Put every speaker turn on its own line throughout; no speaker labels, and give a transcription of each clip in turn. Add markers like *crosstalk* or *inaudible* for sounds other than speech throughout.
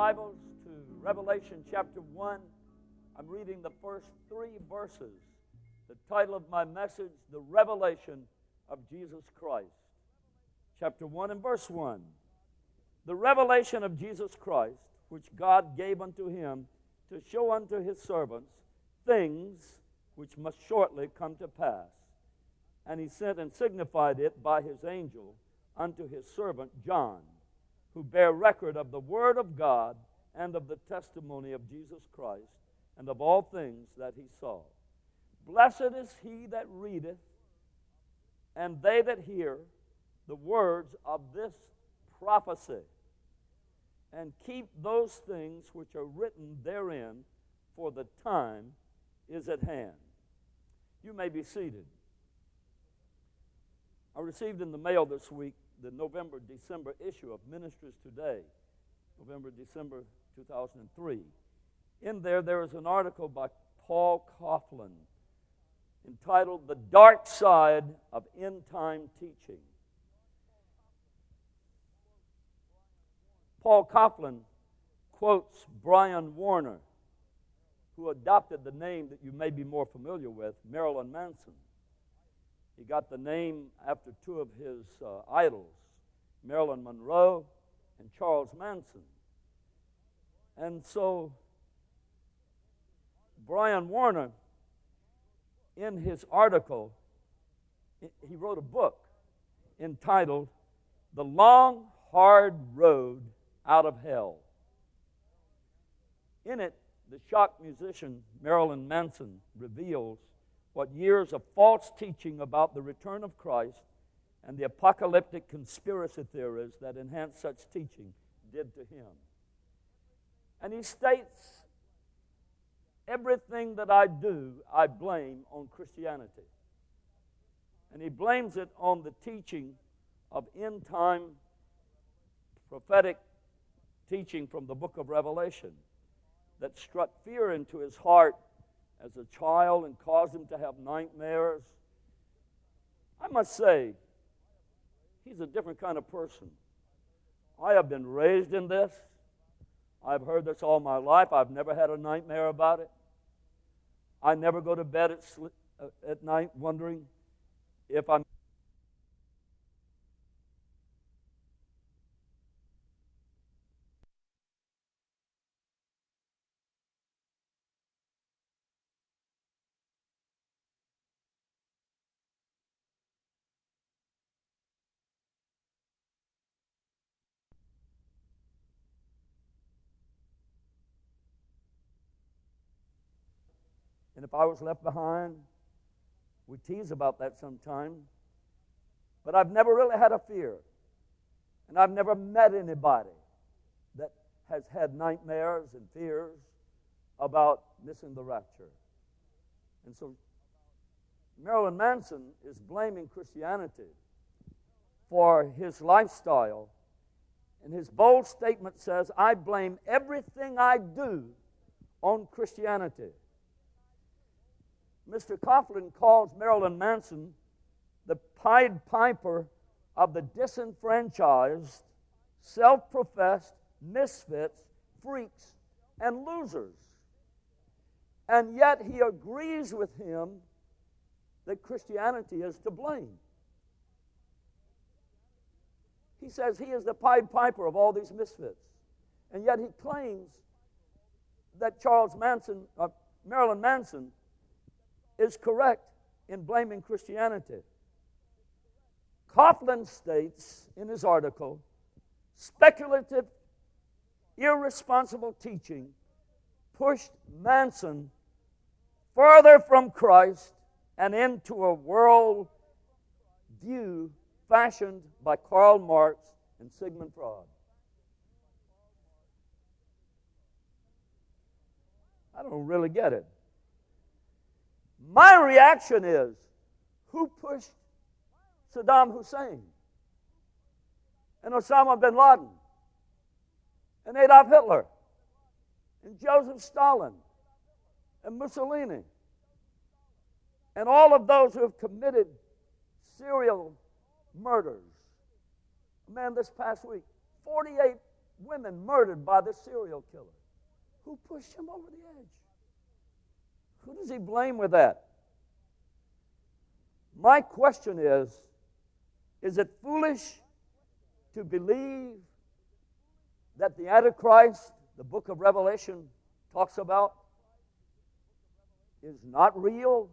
Bibles to Revelation chapter 1. I'm reading the first three verses. The title of my message, The Revelation of Jesus Christ. Chapter 1 and verse 1. The revelation of Jesus Christ, which God gave unto him to show unto his servants things which must shortly come to pass. And he sent and signified it by his angel unto his servant John, who bear record of the word of God and of the testimony of Jesus Christ, and of all things that he saw. Blessed is he that readeth, and they that hear the words of this prophecy, and keep those things which are written therein, for the time is at hand. You may be seated. I received in the mail this week the November December issue of Ministries Today, November December 2003. In there, there is an article by Paul Coughlin entitled The Dark Side of End Time Teaching. Paul Coughlin quotes Brian Warner, who adopted the name that you may be more familiar with, Marilyn Manson. He got the name after two of his uh, idols, Marilyn Monroe and Charles Manson. And so, Brian Warner, in his article, he wrote a book entitled The Long, Hard Road Out of Hell. In it, the shock musician Marilyn Manson reveals what years of false teaching about the return of Christ and the apocalyptic conspiracy theories that enhance such teaching did to him. And he states, Everything that I do, I blame on Christianity. And he blames it on the teaching of end time prophetic teaching from the book of Revelation that struck fear into his heart as a child and caused him to have nightmares. I must say, he's a different kind of person. I have been raised in this. I've heard this all my life. I've never had a nightmare about it. I never go to bed at, uh, at night wondering if I'm if I was left behind, we tease about that sometimes. But I've never really had a fear. And I've never met anybody that has had nightmares and fears about missing the rapture. And so Marilyn Manson is blaming Christianity for his lifestyle. And his bold statement says, I blame everything I do on Christianity. Mr. Coughlin calls Marilyn Manson the Pied Piper of the disenfranchised, self professed misfits, freaks, and losers. And yet he agrees with him that Christianity is to blame. He says he is the Pied Piper of all these misfits. And yet he claims that Charles Manson, uh, Marilyn Manson, is correct in blaming Christianity. Coughlin states in his article speculative, irresponsible teaching pushed Manson further from Christ and into a world view fashioned by Karl Marx and Sigmund Freud. I don't really get it. My reaction is who pushed Saddam Hussein and Osama bin Laden and Adolf Hitler and Joseph Stalin and Mussolini and all of those who have committed serial murders. Man, this past week, 48 women murdered by the serial killer. Who pushed him over the edge? Who does he blame with that? My question is is it foolish to believe that the Antichrist, the book of Revelation talks about, is not real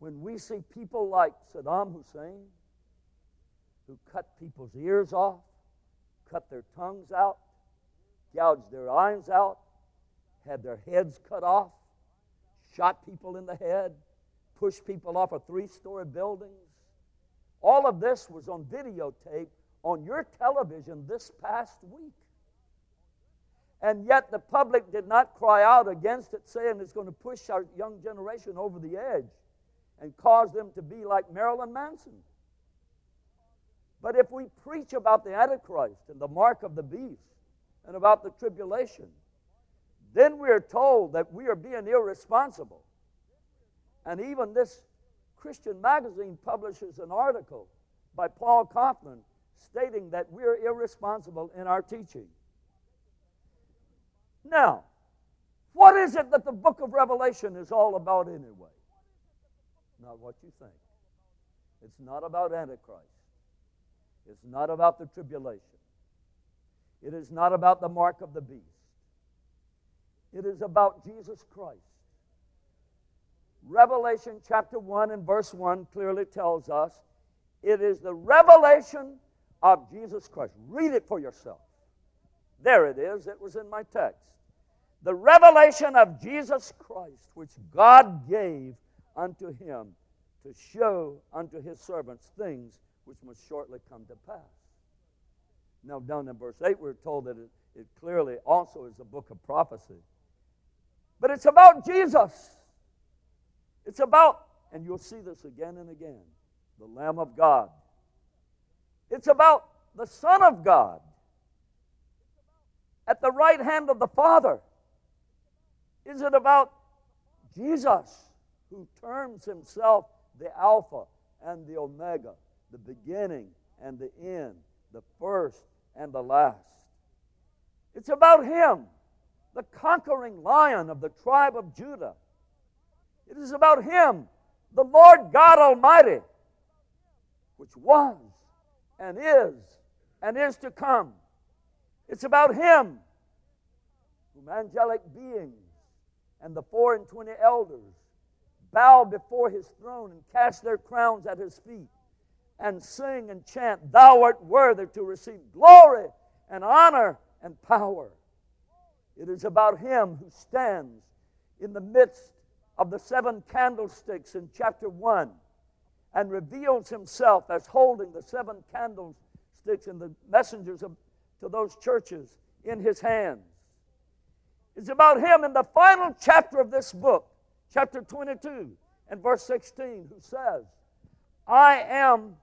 when we see people like Saddam Hussein who cut people's ears off, cut their tongues out, gouged their eyes out, had their heads cut off, shot people in the head, pushed people off of three story buildings. All of this was on videotape on your television this past week. And yet the public did not cry out against it, saying it's going to push our young generation over the edge and cause them to be like Marilyn Manson. But if we preach about the Antichrist and the mark of the beast and about the tribulation, then we are told that we are being irresponsible. And even this Christian magazine publishes an article by Paul Kaufman stating that we're irresponsible in our teaching. Now, what is it that the book of Revelation is all about anyway? Not what you think. It's not about Antichrist. It's not about the tribulation. It is not about the mark of the beast. It is about Jesus Christ. Revelation chapter 1 and verse 1 clearly tells us it is the revelation of Jesus Christ. Read it for yourself. There it is, it was in my text. The revelation of Jesus Christ, which God gave unto him to show unto his servants things which must shortly come to pass. Now, down in verse 8, we're told that it, it clearly also is a book of prophecy. But it's about Jesus. It's about, and you'll see this again and again, the Lamb of God. It's about the Son of God at the right hand of the Father. Is it about Jesus who terms himself the Alpha and the Omega, the beginning and the end, the first and the last? It's about him, the conquering lion of the tribe of Judah. It is about him, the Lord God Almighty, which was and is and is to come. It's about him, whom angelic beings and the four and twenty elders bow before his throne and cast their crowns at his feet and sing and chant, Thou art worthy to receive glory and honor and power. It is about him who stands in the midst of the seven candlesticks in chapter 1 and reveals himself as holding the seven candlesticks and the messengers of, to those churches in his hands. It's about him in the final chapter of this book, chapter 22 and verse 16, who says, I am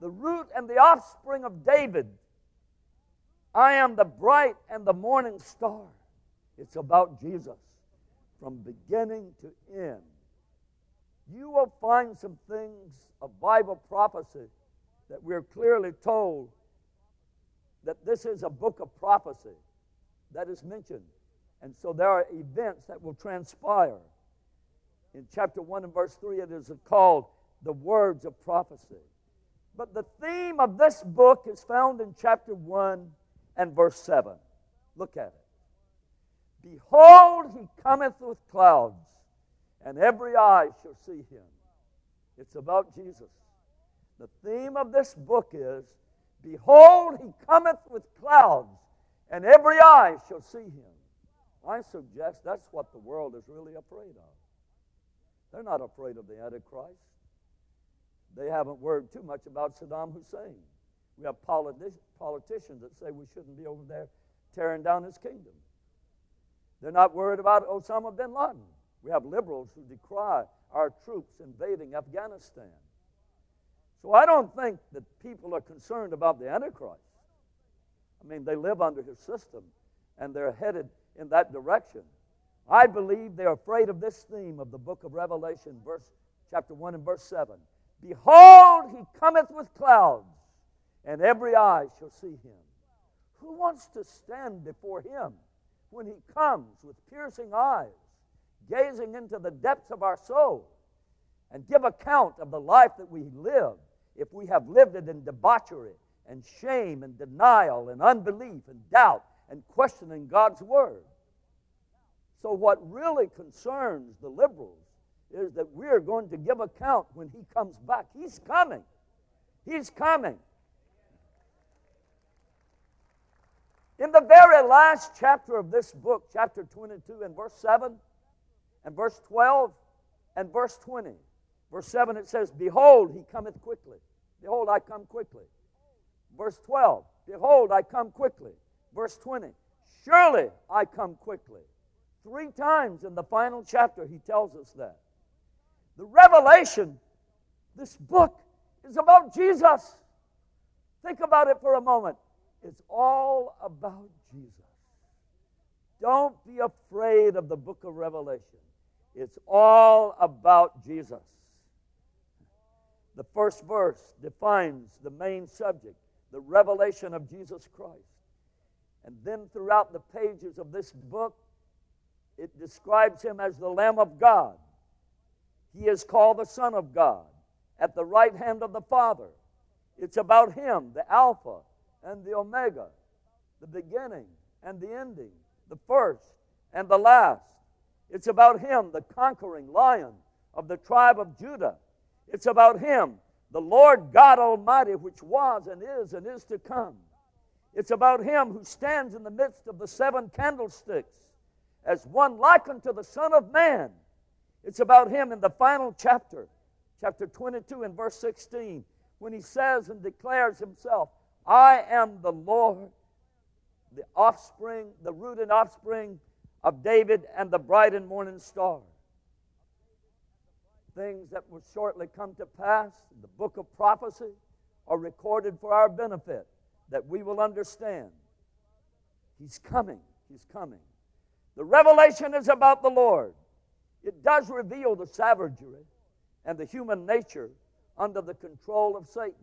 the root and the offspring of David. I am the bright and the morning star. It's about Jesus from beginning to end you will find some things of Bible prophecy that we're clearly told that this is a book of prophecy that is mentioned. And so there are events that will transpire. In chapter 1 and verse 3, it is called the words of prophecy. But the theme of this book is found in chapter 1 and verse 7. Look at it. Behold, he cometh with clouds and every eye shall see him. It's about Jesus. The theme of this book is Behold, he cometh with clouds, and every eye shall see him. I suggest that's what the world is really afraid of. They're not afraid of the Antichrist. They haven't worried too much about Saddam Hussein. We have politi- politicians that say we shouldn't be over there tearing down his kingdom. They're not worried about Osama bin Laden. We have liberals who decry our troops invading Afghanistan. So I don't think that people are concerned about the Antichrist. I mean, they live under his system and they're headed in that direction. I believe they're afraid of this theme of the book of Revelation, verse chapter 1 and verse 7. Behold, he cometh with clouds, and every eye shall see him. Who wants to stand before him when he comes with piercing eyes, gazing into the depths of our soul, and give account of the life that we live if we have lived it in debauchery and shame and denial and unbelief and doubt and questioning God's word? So, what really concerns the liberals is that we're going to give account when he comes back. He's coming. He's coming. In the very last chapter of this book, chapter 22, and verse 7, and verse 12, and verse 20, verse 7, it says, Behold, he cometh quickly. Behold, I come quickly. Verse 12, Behold, I come quickly. Verse 20, Surely I come quickly. Three times in the final chapter, he tells us that. The revelation, this book, is about Jesus. Think about it for a moment. It's all about Jesus. Don't be afraid of the book of Revelation. It's all about Jesus. The first verse defines the main subject, the revelation of Jesus Christ. And then throughout the pages of this book, it describes him as the Lamb of God. He is called the Son of God at the right hand of the Father. It's about him, the Alpha and the Omega, the beginning and the ending, the first and the last. It's about him, the conquering lion of the tribe of Judah. It's about him, the Lord God Almighty, which was and is and is to come. It's about him who stands in the midst of the seven candlesticks as one like unto the Son of Man. It's about him in the final chapter, chapter 22 and verse 16, when he says and declares himself, I am the Lord, the offspring, the root and offspring of David and the bright and morning star. Things that will shortly come to pass the book of prophecy are recorded for our benefit that we will understand. He's coming. He's coming. The revelation is about the Lord. It does reveal the savagery and the human nature under the control of Satan.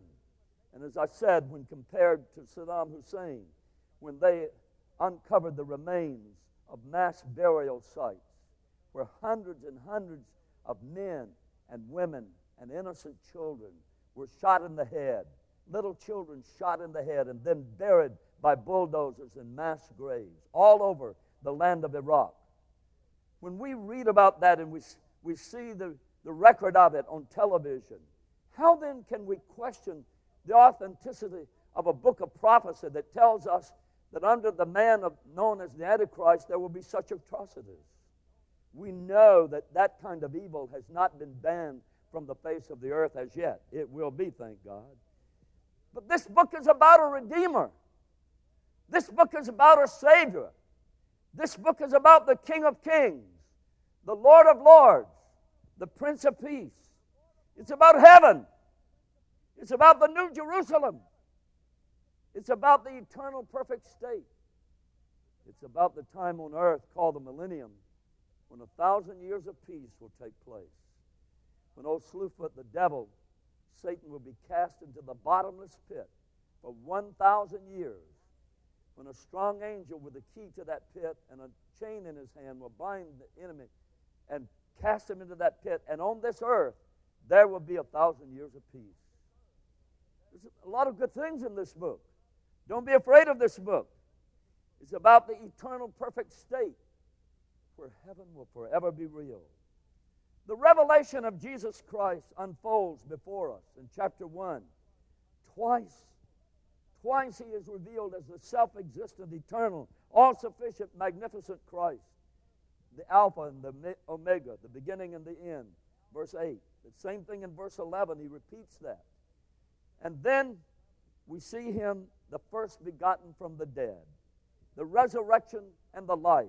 And as I said, when compared to Saddam Hussein, when they uncovered the remains of mass burial sites where hundreds and hundreds of men and women and innocent children were shot in the head, little children shot in the head and then buried by bulldozers in mass graves all over the land of Iraq. When we read about that and we, we see the, the record of it on television, how then can we question the authenticity of a book of prophecy that tells us that under the man of, known as the Antichrist there will be such atrocities? We know that that kind of evil has not been banned from the face of the earth as yet. It will be, thank God. But this book is about a Redeemer. This book is about a Savior. This book is about the King of Kings, the Lord of Lords, the Prince of Peace. It's about heaven. It's about the New Jerusalem. It's about the eternal perfect state. It's about the time on earth called the millennium when a thousand years of peace will take place. When old Slewfoot, the devil, Satan, will be cast into the bottomless pit for 1,000 years when a strong angel with a key to that pit and a chain in his hand will bind the enemy and cast him into that pit. And on this earth, there will be a thousand years of peace. There's a lot of good things in this book. Don't be afraid of this book. It's about the eternal perfect state where heaven will forever be real. The revelation of Jesus Christ unfolds before us in chapter 1. Twice Twice he is revealed as the self existent, eternal, all sufficient, magnificent Christ, the Alpha and the Omega, the beginning and the end. Verse 8. The same thing in verse 11, he repeats that. And then we see him the first begotten from the dead, the resurrection and the life.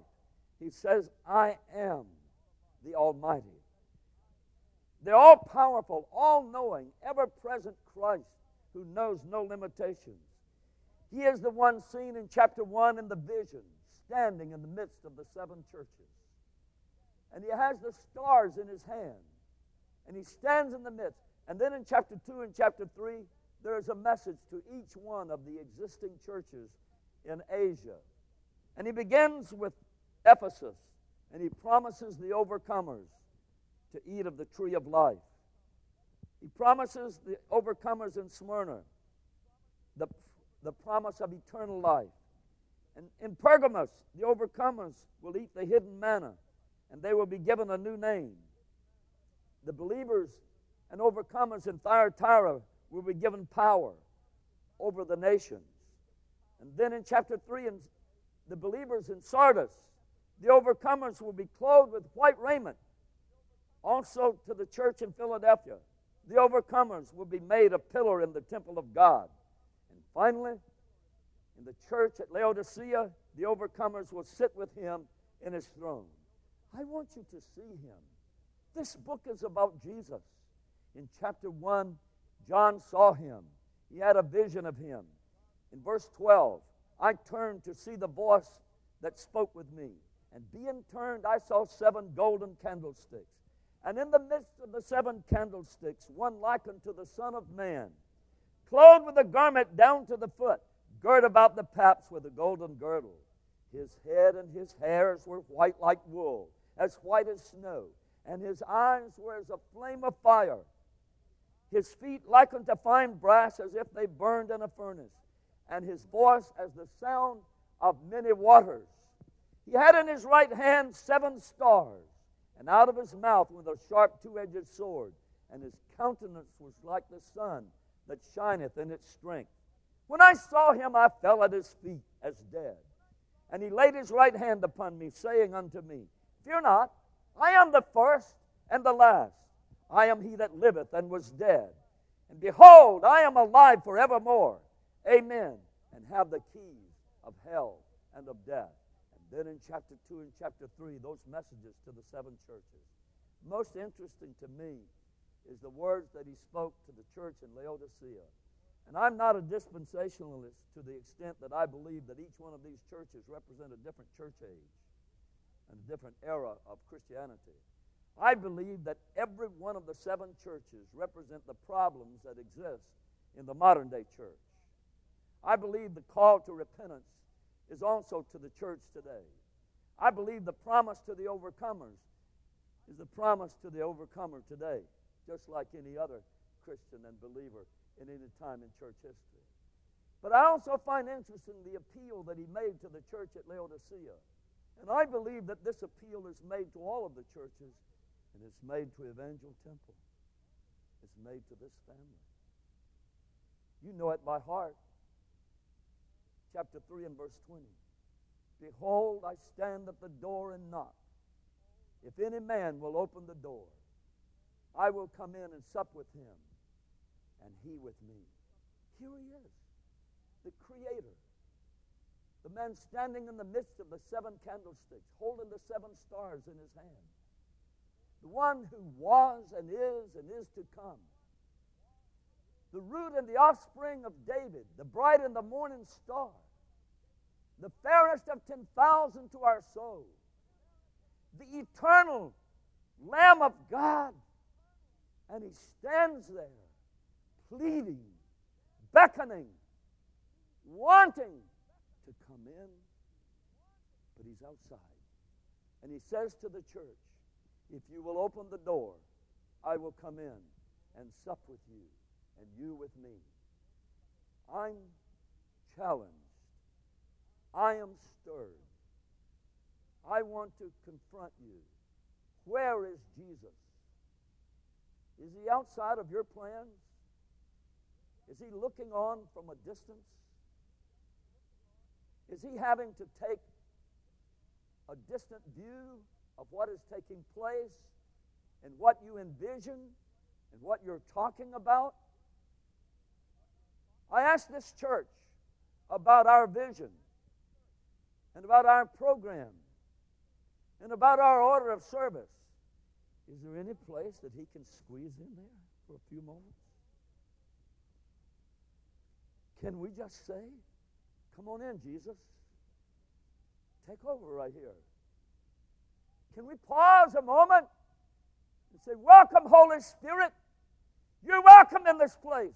He says, I am the Almighty. The all powerful, all knowing, ever present Christ who knows no limitations. He is the one seen in chapter 1 in the vision, standing in the midst of the seven churches. And he has the stars in his hand. And he stands in the midst. And then in chapter 2 and chapter 3, there is a message to each one of the existing churches in Asia. And he begins with Ephesus, and he promises the overcomers to eat of the tree of life. He promises the overcomers in Smyrna the, the promise of eternal life. And in Pergamos, the overcomers will eat the hidden manna, and they will be given a new name. The believers and overcomers in Thyatira will be given power over the nations. And then in chapter 3, in the believers in Sardis, the overcomers will be clothed with white raiment. Also to the church in Philadelphia, the overcomers will be made a pillar in the temple of God. And finally, in the church at Laodicea, the overcomers will sit with him in his throne. I want you to see him. This book is about Jesus. In chapter 1, John saw him. He had a vision of him. In verse 12, I turned to see the voice that spoke with me. And being turned, I saw seven golden candlesticks. And in the midst of the seven candlesticks, one likened to the Son of Man, clothed with a garment down to the foot, girt about the paps with a golden girdle. His head and his hairs were white like wool, as white as snow, and his eyes were as a flame of fire. His feet like unto fine brass, as if they burned in a furnace, and his voice as the sound of many waters. He had in his right hand seven stars, and out of his mouth went a sharp two edged sword, and his countenance was like the sun that shineth in its strength. When I saw him, I fell at his feet as dead. And he laid his right hand upon me, saying unto me, Fear not, I am the first and the last. I am he that liveth and was dead. And behold, I am alive forevermore. Amen. And have the keys of hell and of death. And then in chapter 2 and chapter 3, those messages to the seven churches. Most interesting to me is the words that he spoke to the church in Laodicea. And I'm not a dispensationalist to the extent that I believe that each one of these churches represent a different church age and a different era of Christianity. I believe that every one of the seven churches represent the problems that exist in the modern day church. I believe the call to repentance is also to the church today. I believe the promise to the overcomers is the promise to the overcomer today, just like any other Christian and believer in any time in church history. But I also find interesting the appeal that he made to the church at Laodicea. And I believe that this appeal is made to all of the churches and it's made to Evangel Temple. It's made to this family. You know it by heart. Chapter 3 and verse 20. Behold, I stand at the door and knock. If any man will open the door, I will come in and sup with him, and he with me. Here he is, the Creator. The man standing in the midst of the seven candlesticks, holding the seven stars in his hand the one who was and is and is to come. The root and the offspring of David, the bright and the morning star, the fairest of 10,000 to our soul, the eternal Lamb of God. And he stands there pleading, beckoning, wanting to come in, but he's outside. And he says to the church, if you will open the door, I will come in and sup with you, and you with me. I'm challenged. I am stirred. I want to confront you. Where is Jesus? Is he outside of your plans? Is he looking on from a distance? Is he having to take a distant view of what is taking place and what you envision and what you're talking about. I asked this church about our vision and about our program and about our order of service. Is there any place that he can squeeze in there for a few moments? Can we just say, Come on in, Jesus? Take over right here. Can we pause a moment and say, Welcome, Holy Spirit. You're welcome in this place.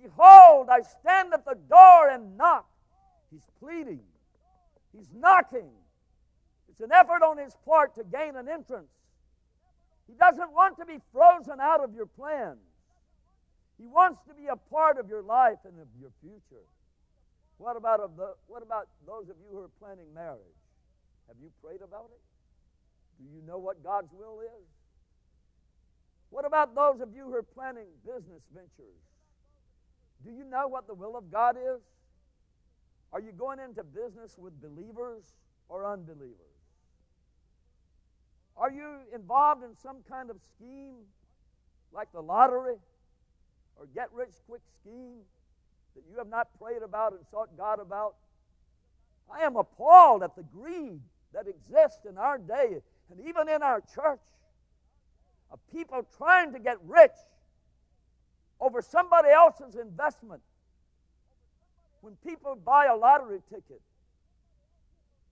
Behold, I stand at the door and knock. He's pleading, he's knocking. It's an effort on his part to gain an entrance. He doesn't want to be frozen out of your plans. He wants to be a part of your life and of your future. What about, what about those of you who are planning marriage? Have you prayed about it? Do you know what God's will is? What about those of you who are planning business ventures? Do you know what the will of God is? Are you going into business with believers or unbelievers? Are you involved in some kind of scheme like the lottery or get rich quick scheme that you have not prayed about and sought God about? I am appalled at the greed that exists in our day and even in our church of people trying to get rich over somebody else's investment. When people buy a lottery ticket,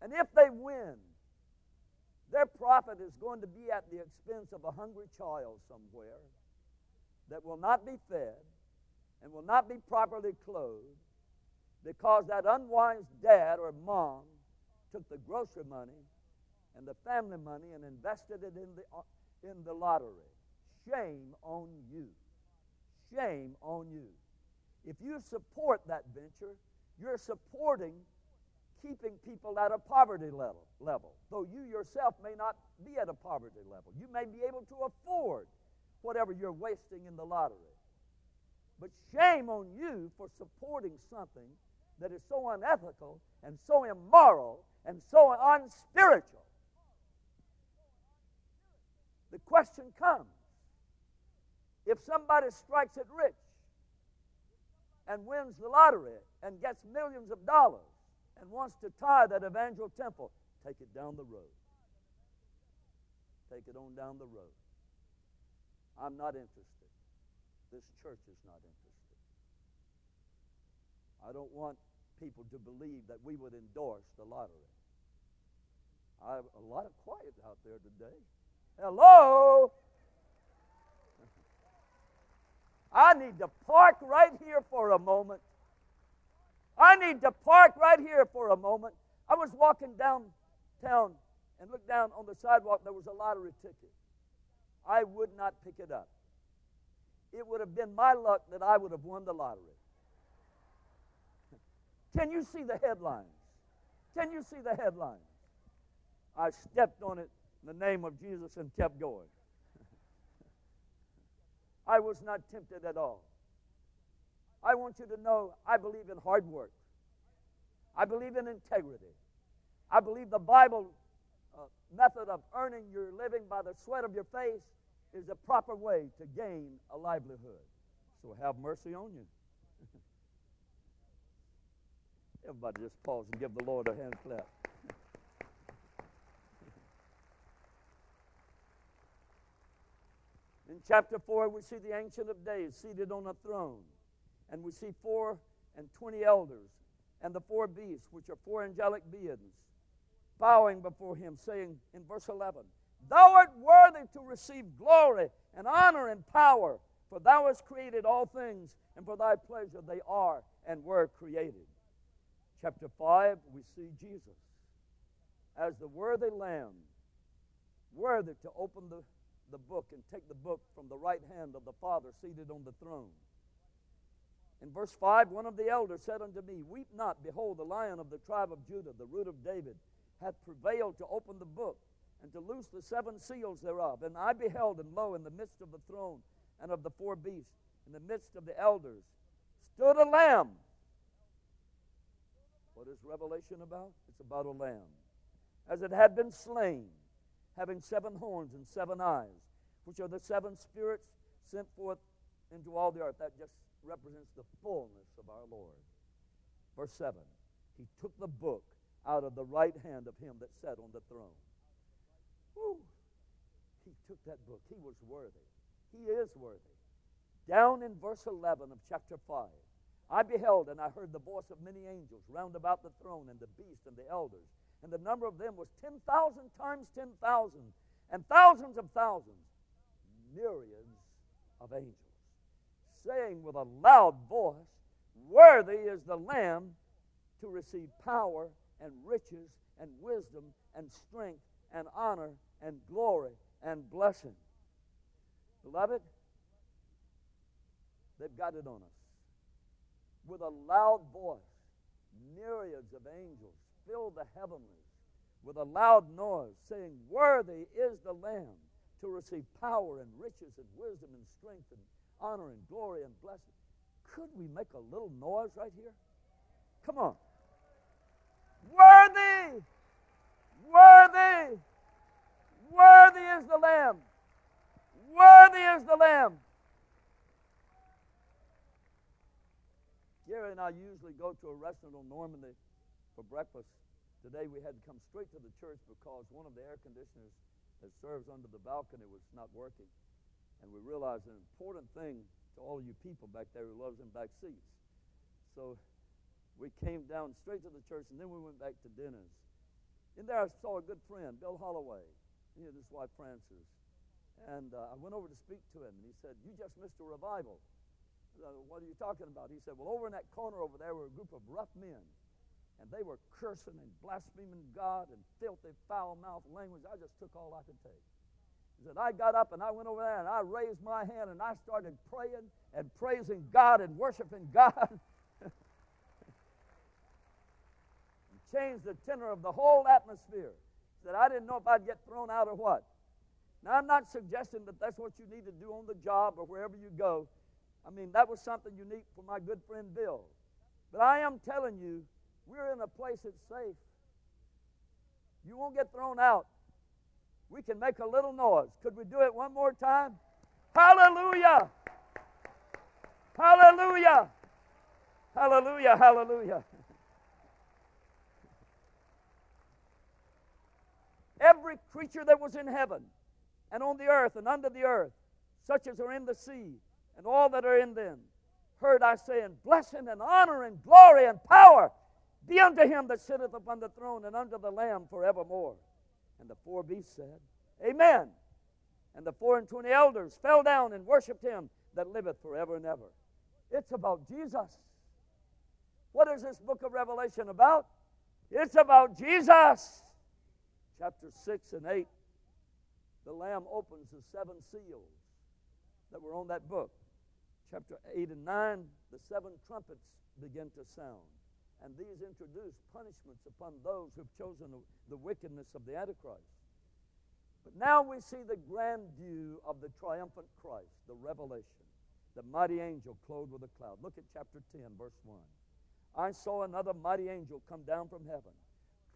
and if they win, their profit is going to be at the expense of a hungry child somewhere that will not be fed and will not be properly clothed because that unwise dad or mom took the grocery money and the family money and invested it in the, uh, in the lottery. Shame on you. Shame on you. If you support that venture, you're supporting keeping people at a poverty level, level, though you yourself may not be at a poverty level. You may be able to afford whatever you're wasting in the lottery. But shame on you for supporting something that is so unethical and so immoral and so unspiritual. The question comes if somebody strikes it rich and wins the lottery and gets millions of dollars and wants to tithe that Evangel Temple, take it down the road. Take it on down the road. I'm not interested. This church is not interested. I don't want people to believe that we would endorse the lottery. I have a lot of quiet out there today. Hello? I need to park right here for a moment. I need to park right here for a moment. I was walking downtown and looked down on the sidewalk. There was a lottery ticket. I would not pick it up. It would have been my luck that I would have won the lottery. Can you see the headlines? Can you see the headlines? I stepped on it in the name of Jesus and kept going. *laughs* I was not tempted at all. I want you to know I believe in hard work. I believe in integrity. I believe the Bible uh, method of earning your living by the sweat of your face is the proper way to gain a livelihood. So have mercy on you. *laughs* Everybody just pause and give the Lord a hand clap. In chapter 4, we see the Ancient of Days seated on a throne. And we see four and twenty elders and the four beasts, which are four angelic beings, bowing before him, saying in verse 11, Thou art worthy to receive glory and honor and power, for thou hast created all things, and for thy pleasure they are and were created. Chapter 5, we see Jesus as the worthy Lamb, worthy to open the the book and take the book from the right hand of the Father seated on the throne. In verse 5, one of the elders said unto me, Weep not, behold, the lion of the tribe of Judah, the root of David, hath prevailed to open the book and to loose the seven seals thereof. And I beheld, and lo, in the midst of the throne and of the four beasts, in the midst of the elders, stood a lamb. What is Revelation about? It's about a lamb. As it had been slain having seven horns and seven eyes, which are the seven spirits sent forth into all the earth. That just represents the fullness of our Lord. Verse 7 He took the book out of the right hand of him that sat on the throne. He took that book. He was worthy. He is worthy. Down in verse 11 of chapter 5, I beheld and I heard the voice of many angels round about the throne and the beast and the elders and the number of them was 10,000 times 10,000, and thousands of thousands, myriads of angels, saying with a loud voice, Worthy is the Lamb to receive power and riches and wisdom and strength and honor and glory and blessing. Beloved, they've got it on us. With a loud voice, myriads of angels fill the heavens with a loud noise, saying, Worthy is the Lamb to receive power and riches and wisdom and strength and honor and glory and blessing. Could we make a little noise right here? Come on. Worthy, worthy, worthy is the Lamb. Worthy is the Lamb. Gary and I usually go to a restaurant on Normandy for breakfast. Today we had to come straight to the church because one of the air conditioners that serves under the balcony was not working. And we realized an important thing to all you people back there who loves them back seats. So we came down straight to the church and then we went back to dinners. In there I saw a good friend, Bill Holloway. He and his wife Frances. And uh, I went over to speak to him and he said, You just missed a revival uh, what are you talking about? He said, well, over in that corner over there were a group of rough men. And they were cursing and blaspheming God and filthy, foul mouthed language. I just took all I could take. He said, I got up and I went over there and I raised my hand and I started praying and praising God and worshiping God. *laughs* and changed the tenor of the whole atmosphere. He said, I didn't know if I'd get thrown out or what. Now, I'm not suggesting that that's what you need to do on the job or wherever you go. I mean, that was something unique for my good friend Bill. But I am telling you, we're in a place that's safe. You won't get thrown out. We can make a little noise. Could we do it one more time? Hallelujah! Hallelujah! Hallelujah! Hallelujah! Every creature that was in heaven and on the earth and under the earth, such as are in the sea, and all that are in them. Heard I say, and blessing and honor and glory and power be unto him that sitteth upon the throne and unto the Lamb forevermore. And the four beasts said, Amen. And the four and twenty elders fell down and worshipped him that liveth forever and ever. It's about Jesus. What is this book of Revelation about? It's about Jesus. Chapter 6 and 8. The Lamb opens the seven seals that were on that book chapter 8 and 9, the seven trumpets begin to sound. And these introduce punishments upon those who've chosen the wickedness of the Antichrist. But now we see the grand view of the triumphant Christ, the revelation, the mighty angel clothed with a cloud. Look at chapter 10, verse 1. I saw another mighty angel come down from heaven,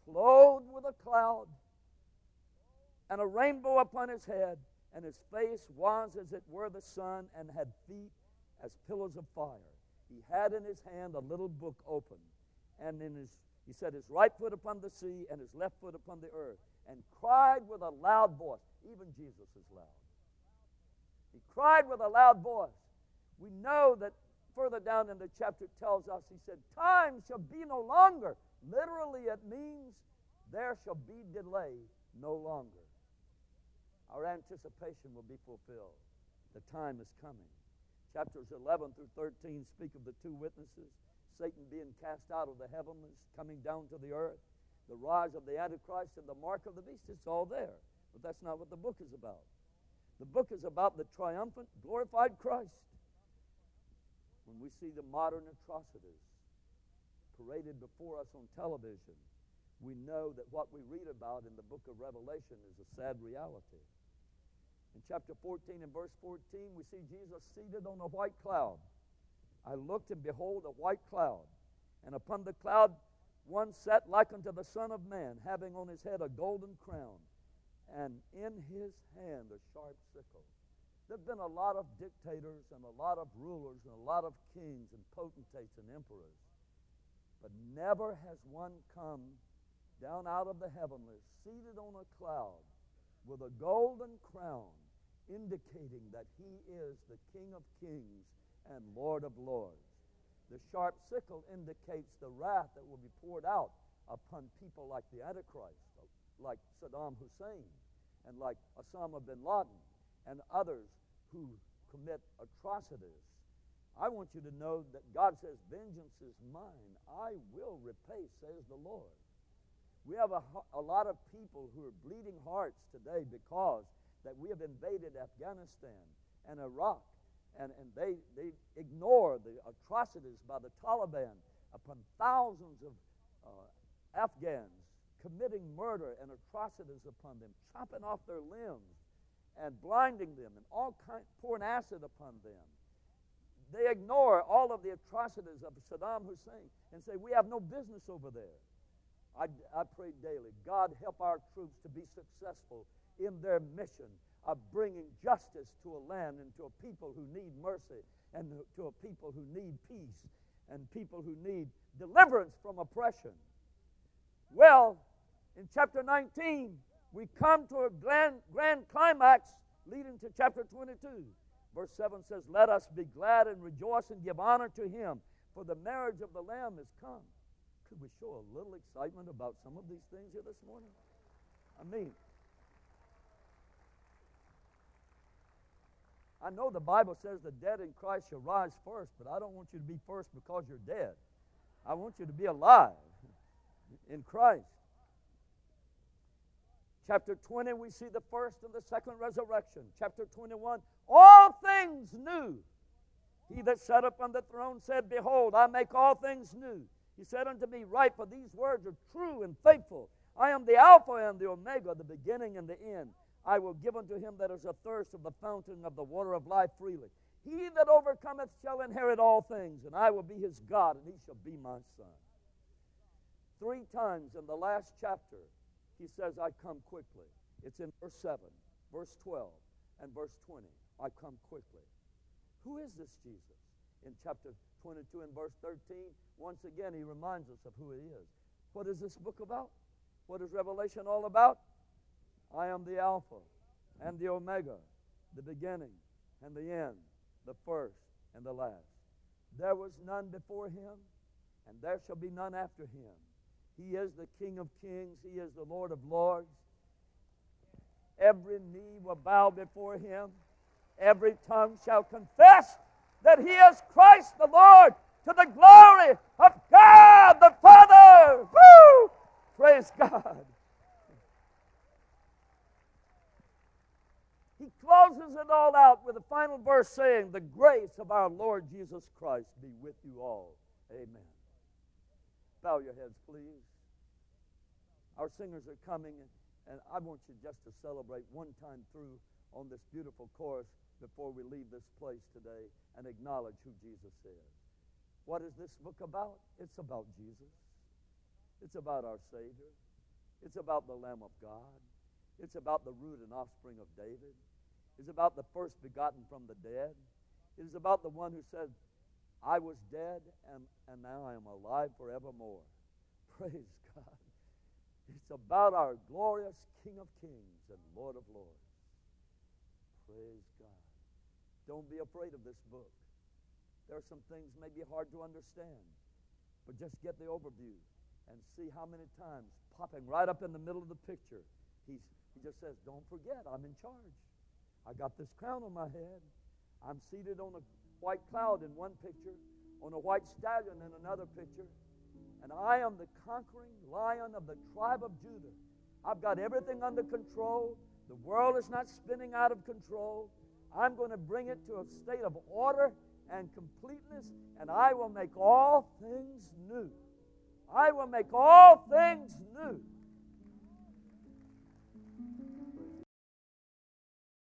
clothed with a cloud, and a rainbow upon his head, and his face was as it were the sun, and had feet as pillars of fire. He had in his hand a little book open, and in his he set his right foot upon the sea and his left foot upon the earth, and cried with a loud voice. Even Jesus is loud. He cried with a loud voice. We know that further down in the chapter tells us, he said, Time shall be no longer. Literally, it means there shall be delay no longer. Our anticipation will be fulfilled. The time is coming. Chapters 11 through 13 speak of the two witnesses, Satan being cast out of the heavens, coming down to the earth, the rise of the Antichrist, and the mark of the beast. It's all there. But that's not what the book is about. The book is about the triumphant, glorified Christ. When we see the modern atrocities paraded before us on television, we know that what we read about in the book of Revelation is a sad reality. In chapter 14 and verse 14, we see Jesus seated on a white cloud. I looked and behold a white cloud, and upon the cloud one sat like unto the Son of Man, having on his head a golden crown, and in his hand a sharp sickle. There have been a lot of dictators and a lot of rulers and a lot of kings and potentates and emperors, but never has one come down out of the heavenlies, seated on a cloud, with a golden crown indicating that he is the King of kings and Lord of lords. The sharp sickle indicates the wrath that will be poured out upon people like the Antichrist, like Saddam Hussein, and like Osama bin Laden, and others who commit atrocities I want you to know that God says, Vengeance is mine. I will repay, says the Lord. We have a, a lot of people who are bleeding hearts today because that we have invaded Afghanistan and Iraq, and, and they, they ignore the atrocities by the Taliban upon thousands of uh, Afghans committing murder and atrocities upon them, chopping off their limbs and blinding them, and all kind, pouring acid upon them. They ignore all of the atrocities of Saddam Hussein and say, We have no business over there. I, I pray daily, God help our troops to be successful in their mission of bringing justice to a land and to a people who need mercy and to a people who need peace and people who need deliverance from oppression. Well, in chapter 19, we come to a grand, grand climax leading to chapter 22. Verse 7 says, Let us be glad and rejoice and give honor to him, for the marriage of the Lamb is come. Could we show a little excitement about some of these things here this morning? I mean, I know the Bible says the dead in Christ shall rise first, but I don't want you to be first because you're dead. I want you to be alive in Christ. Chapter 20, we see the first and the second resurrection. Chapter 21, all things new. He that sat upon the throne said, Behold, I make all things new. He said unto me, Write, for these words are true and faithful. I am the Alpha and the Omega, the beginning and the end. I will give unto him that is athirst of the fountain of the water of life freely. He that overcometh shall inherit all things, and I will be his God, and he shall be my son. Three times in the last chapter, he says, I come quickly. It's in verse 7, verse 12, and verse 20. I come quickly. Who is this Jesus? In chapter 22 and verse 13, once again, he reminds us of who he is. What is this book about? What is Revelation all about? I am the Alpha and the Omega, the beginning and the end, the first and the last. There was none before him, and there shall be none after him. He is the King of kings, he is the Lord of lords. Every knee will bow before him, every tongue shall confess that he is Christ the Lord to the glory of God the Father. Woo! Praise God. He closes it all out with the final verse saying, The grace of our Lord Jesus Christ be with you all. Amen. Bow your heads, please. Our singers are coming, and I want you just to celebrate one time through on this beautiful chorus before we leave this place today and acknowledge who Jesus is. What is this book about? It's about Jesus. It's about our Savior. It's about the Lamb of God. It's about the root and offspring of David. It's about the first begotten from the dead. It is about the one who said, I was dead and, and now I am alive forevermore. *laughs* Praise God. It's about our glorious King of Kings and Lord of Lords. Praise God. Don't be afraid of this book. There are some things may be hard to understand, but just get the overview and see how many times popping right up in the middle of the picture, he's, he just says, Don't forget, I'm in charge. I got this crown on my head. I'm seated on a white cloud in one picture, on a white stallion in another picture, and I am the conquering lion of the tribe of Judah. I've got everything under control. The world is not spinning out of control. I'm going to bring it to a state of order and completeness, and I will make all things new. I will make all things